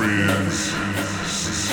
friends.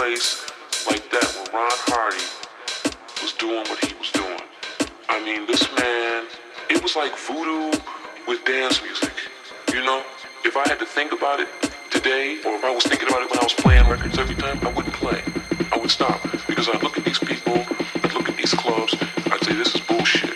place like that where Ron Hardy was doing what he was doing. I mean, this man, it was like voodoo with dance music. You know, if I had to think about it today, or if I was thinking about it when I was playing records every time, I wouldn't play. I would stop because I'd look at these people, I'd look at these clubs, I'd say, this is bullshit.